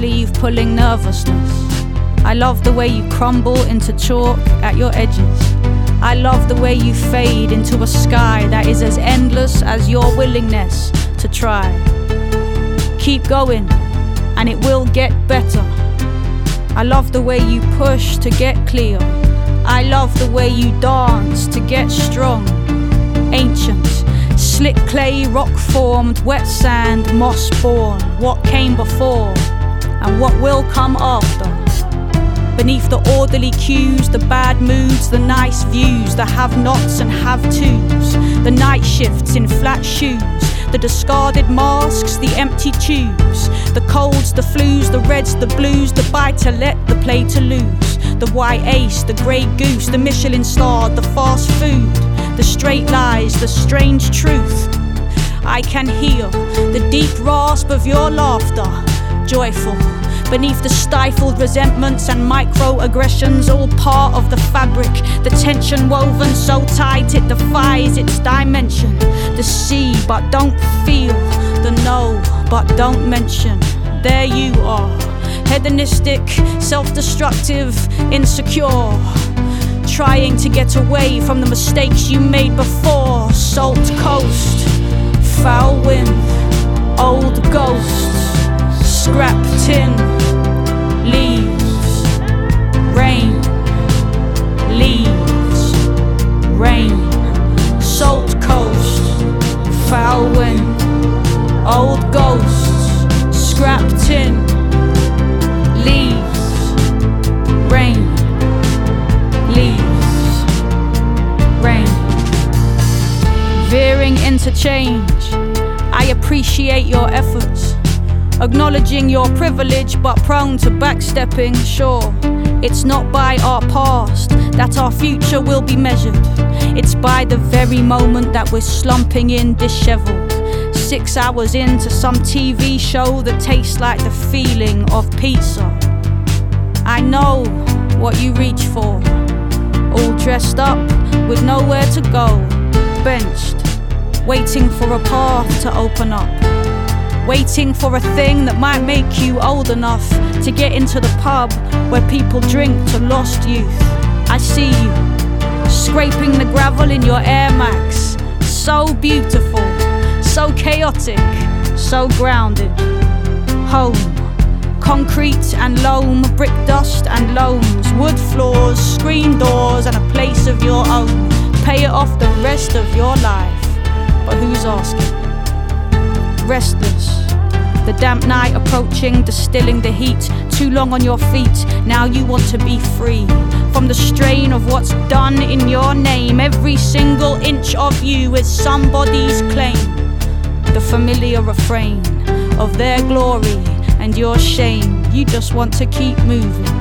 sleeve pulling nervousness. I love the way you crumble into chalk at your edges. I love the way you fade into a sky that is as endless as your willingness to try. Keep going, and it will get better. I love the way you push to get clear. I love the way you dance to get strong. Ancient, slick clay, rock formed, wet sand, moss born. What came before, and what will come after. Beneath the orderly cues, the bad moods, the nice views, the have nots and have tos, the night shifts in flat shoes, the discarded masks, the empty tubes, the colds, the flus, the reds, the blues, the buy to let, the play to lose, the white ace, the grey goose, the Michelin star, the fast food, the straight lies, the strange truth. I can hear the deep rasp of your laughter, joyful. Beneath the stifled resentments and microaggressions, all part of the fabric. The tension woven so tight it defies its dimension. The see, but don't feel. The know, but don't mention. There you are. Hedonistic, self destructive, insecure. Trying to get away from the mistakes you made before. Salt coast, foul wind, old ghosts, scrap tin, leaves, rain, leaves, rain, salt coast, foul wind, old ghosts, scrap tin, leaves, rain, leaves, rain. Veering interchange, I appreciate your efforts. Acknowledging your privilege, but prone to backstepping, sure. It's not by our past that our future will be measured. It's by the very moment that we're slumping in disheveled. Six hours into some TV show that tastes like the feeling of pizza. I know what you reach for. All dressed up with nowhere to go. Benched, waiting for a path to open up. Waiting for a thing that might make you old enough to get into the pub where people drink to lost youth. I see you scraping the gravel in your Air Max. So beautiful, so chaotic, so grounded. Home, concrete and loam, brick dust and loams, wood floors, screen doors, and a place of your own. Pay it off the rest of your life. But who's asking? Restless. The damp night approaching, distilling the heat. Too long on your feet, now you want to be free. From the strain of what's done in your name, every single inch of you is somebody's claim. The familiar refrain of their glory and your shame. You just want to keep moving.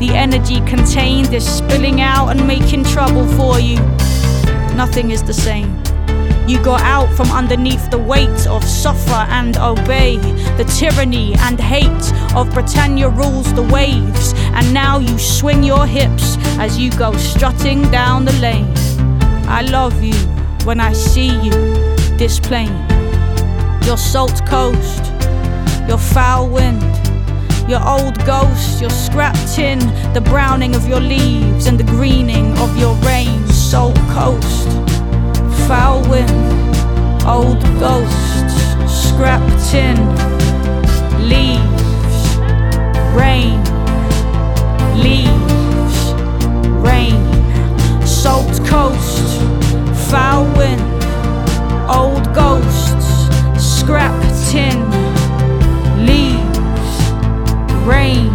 The energy contained is spilling out and making trouble for you. Nothing is the same. You got out from underneath the weight of suffer and obey, the tyranny and hate of Britannia rules the waves, and now you swing your hips as you go strutting down the lane. I love you when I see you, this plane, your salt coast, your foul wind. Your old ghost, your scrap tin, the browning of your leaves and the greening of your rain, salt coast foul wind, old ghosts, scrap tin, leaves, rain, leaves, rain, salt coast, foul wind, old ghosts, scrap tin, leaves, rain,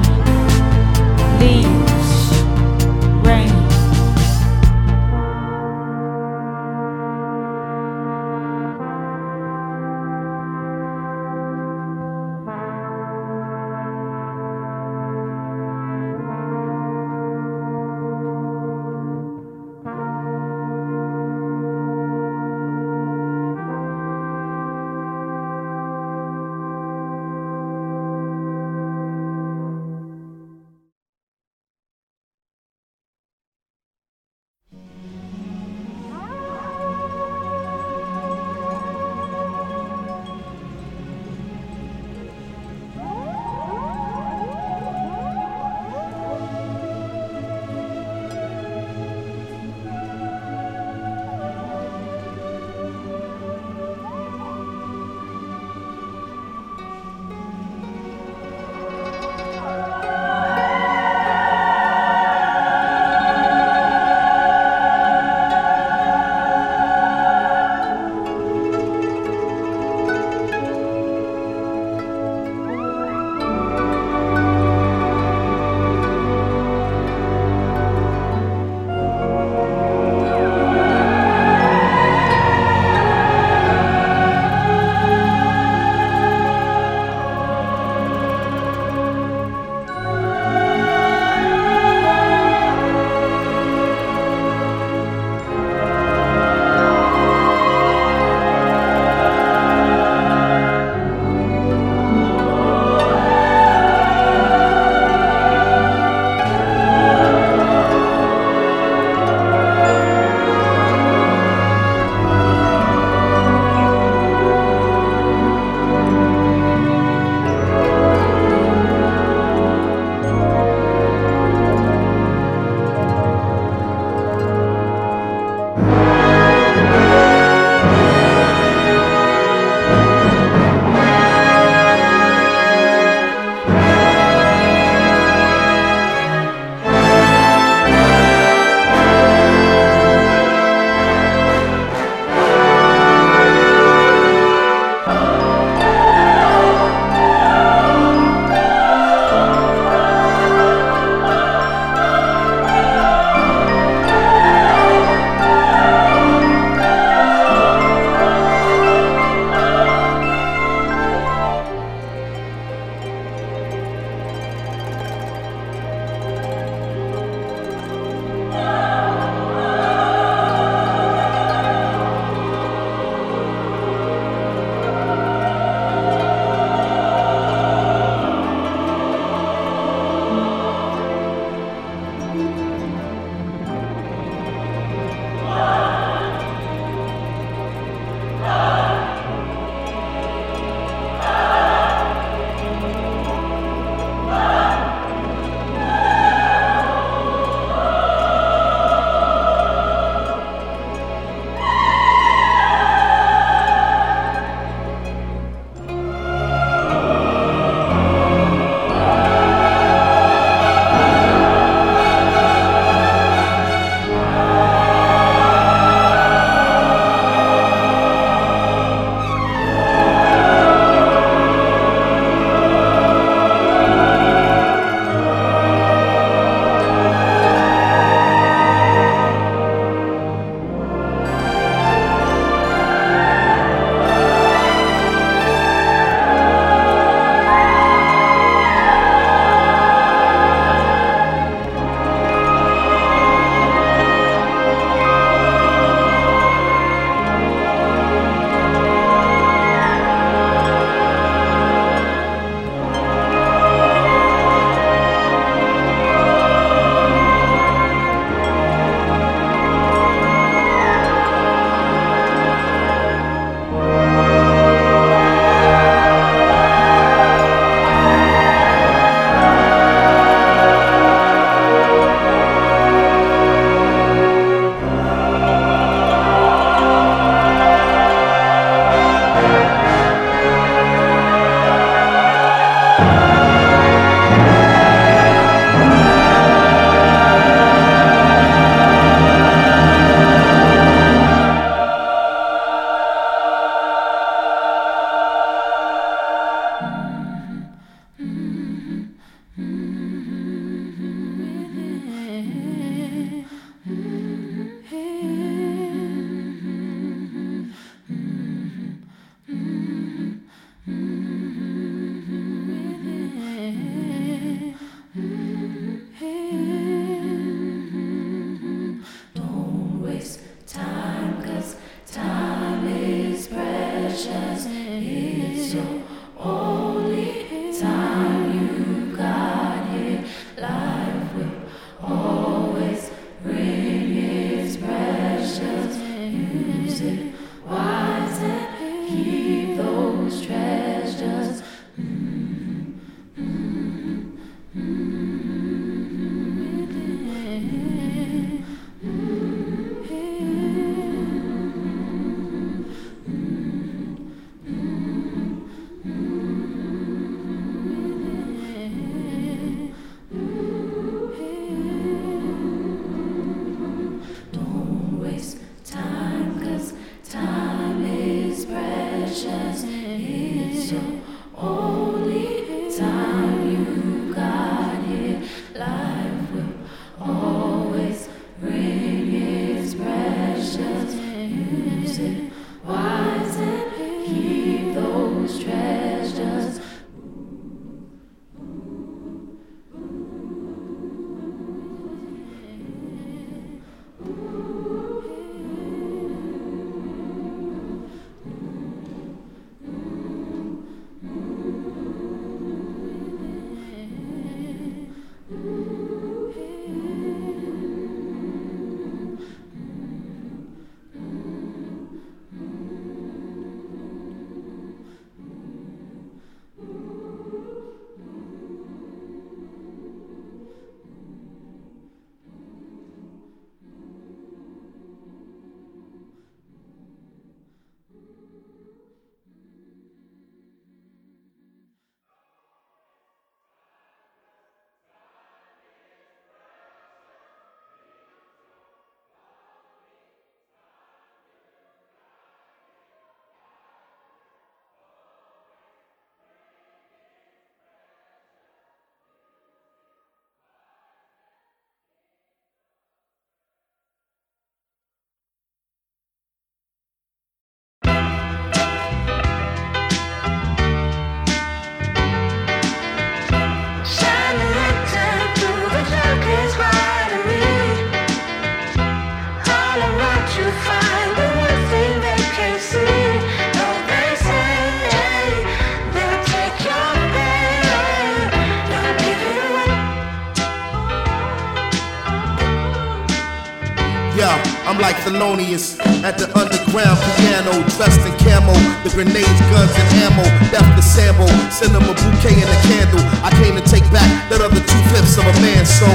like Thelonious at the underground piano, dressed in camo. The grenades, guns, and ammo. Left the sample, send them a bouquet and a candle. I came to take back that other two fifths of a man. So,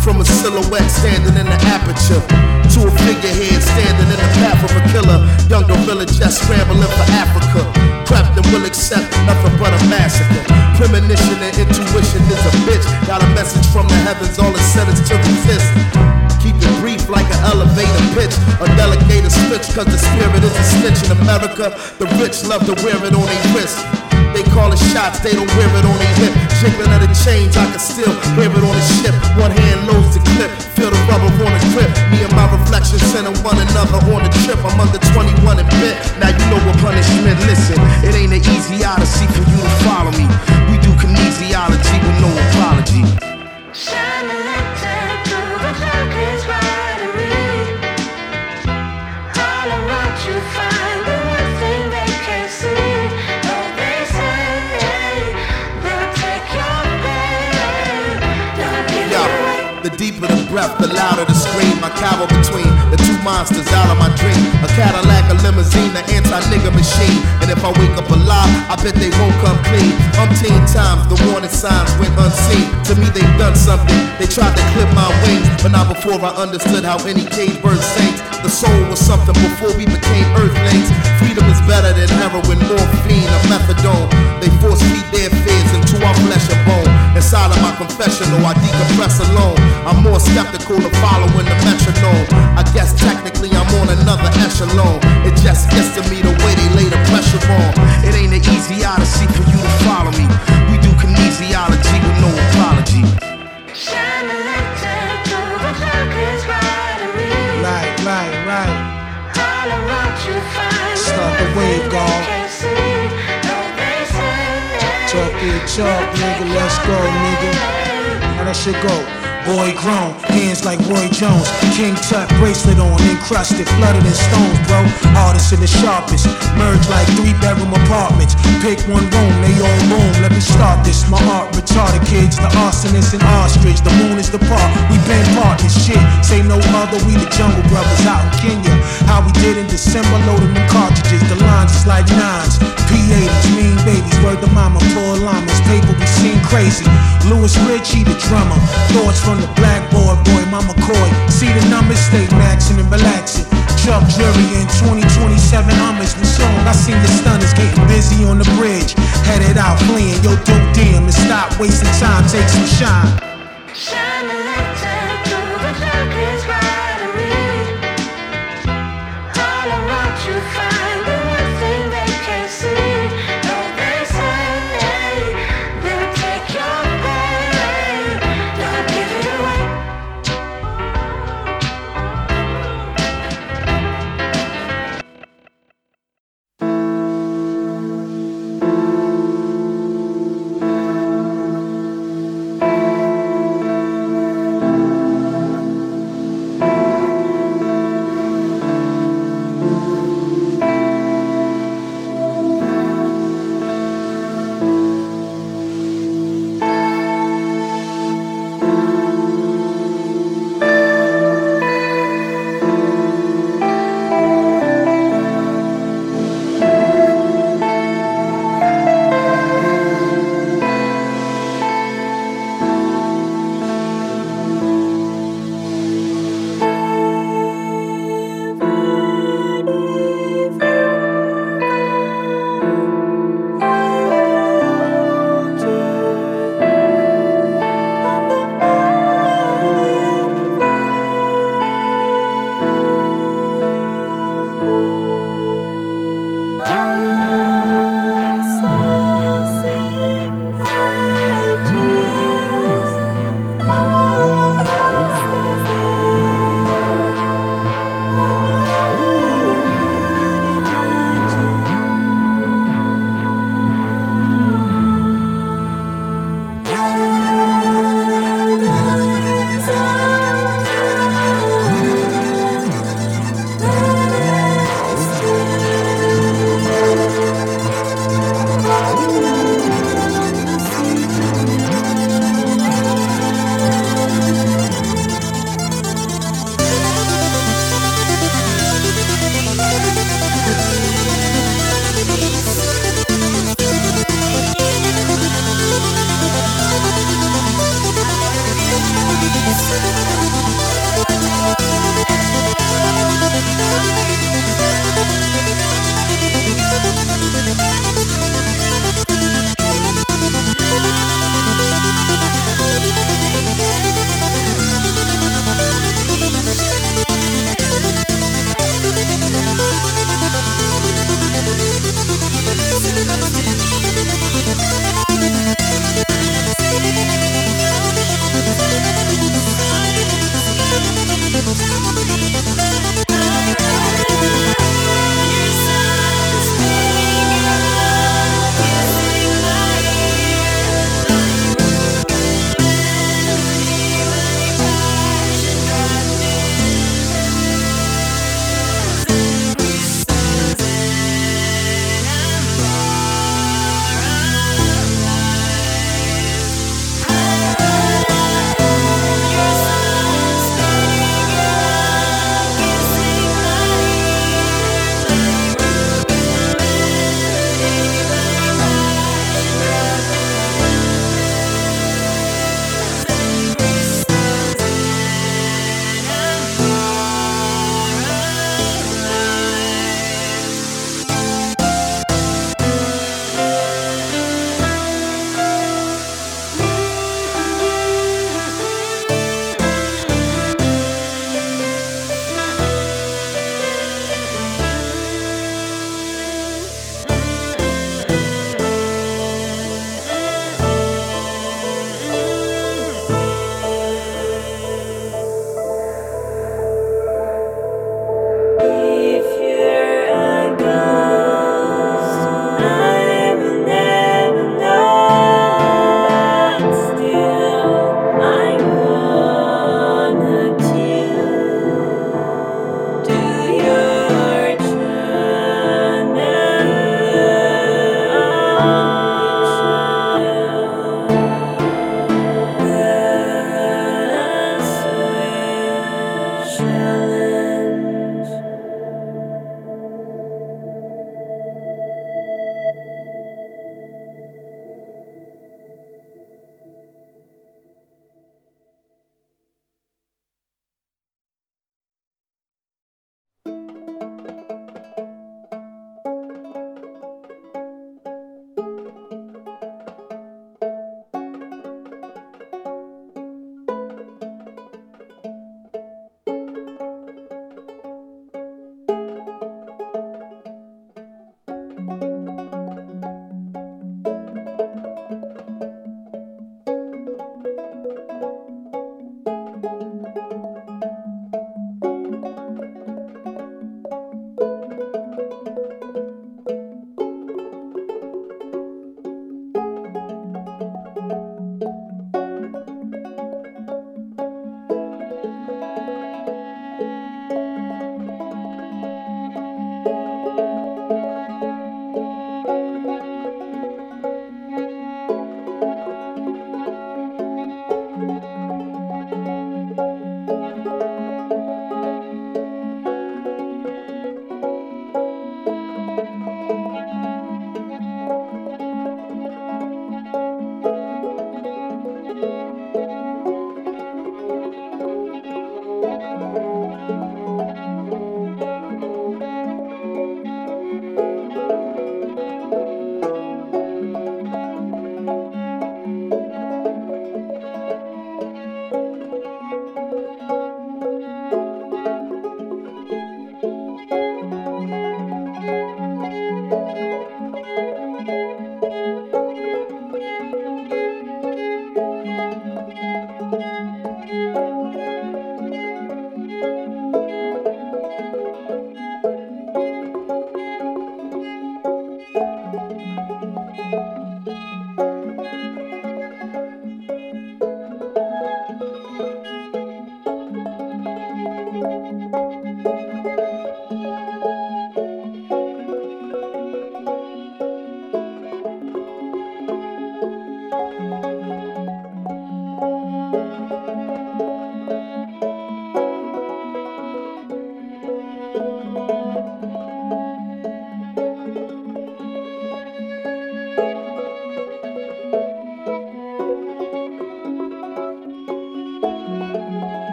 from a silhouette standing in the aperture to a figurehead standing in the path of a killer, young gorilla just scrambling for Africa. Prepped and will accept nothing but a massacre. Premonition and intuition is a bitch. Got a message from the heavens, all it said is to resist. Brief like an elevator pitch. A delegator switch, cause the spirit is a snitch in America. The rich love to wear it on their wrist. They call it shots, they don't wear it on their hip. Jiggling of the chains, I can still hear it on the ship. One hand loads the clip, feel the rubber on the grip. Me and my reflection sending one another on the trip. I'm under 21 and bit. Now you know what punishment. Listen, it ain't an easy odyssey for you to follow me. We do kinesiology with no apology. deeper the the louder the scream. I cower between two monsters out of my dream. A Cadillac, a limousine, an anti-nigga machine. And if I wake up alive, I bet they won't come clean. Umpteen times the warning signs went unseen. To me, they've done something. They tried to clip my wings, but not before I understood how any cage bird sings. The soul was something before we became earthlings. Freedom is better than heroin, morphine, or methadone. They force feed their fears into our flesh and bone. Inside of my confessional, I decompress alone. I'm more skeptical of following the metronome. I guess technically I'm on another echelon. It just gets to me the way they lay the pressure on. It ain't an easy odyssey for you to follow me. We do kinesiology with no apology. Right, right, right. Start the wave, God. Talk your talk, nigga. Let's go, nigga. How that shit go? Boy grown, hands like Roy Jones. King Tut bracelet on, encrusted, flooded in stones, bro. Hardest in the sharpest, merge like three bedroom apartments. Pick one room, they all room. Let me start this. My art retarded kids, the arsonist and ostrich. The moon is the park, we been partners. Shit, say no other, we the jungle brothers out in Kenya. How we did in December, loading them cartridges. The lines is like nines. P80s, mean babies, word the mama, poor llamas. Paper we seen crazy. Louis Ritchie, the drummer. Thoughts from from the blackboard, boy, Mama Coy. See the numbers, stay maxing and relaxing. Chuck Jury in 2027 Hummers the song. I seen the stunners getting busy on the bridge. Headed out fleeing, yo, dope damn, and stop wasting time, take some shine. Shine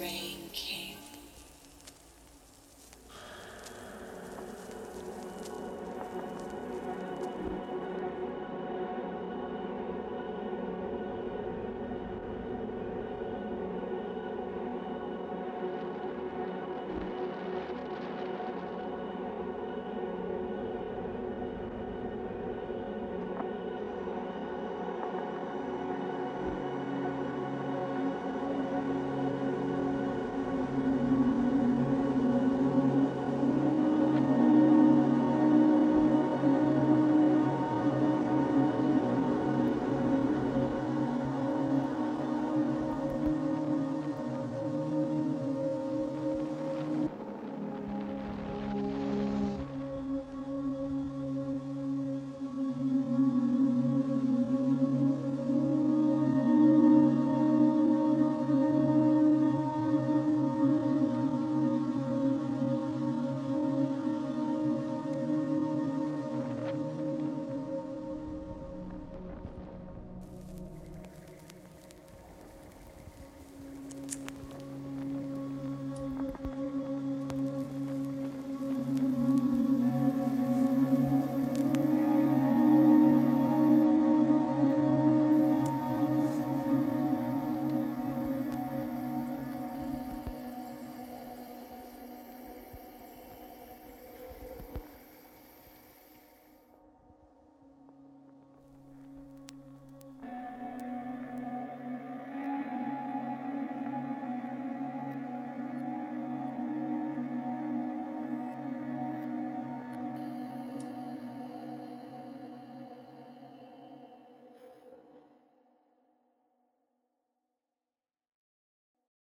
Rain came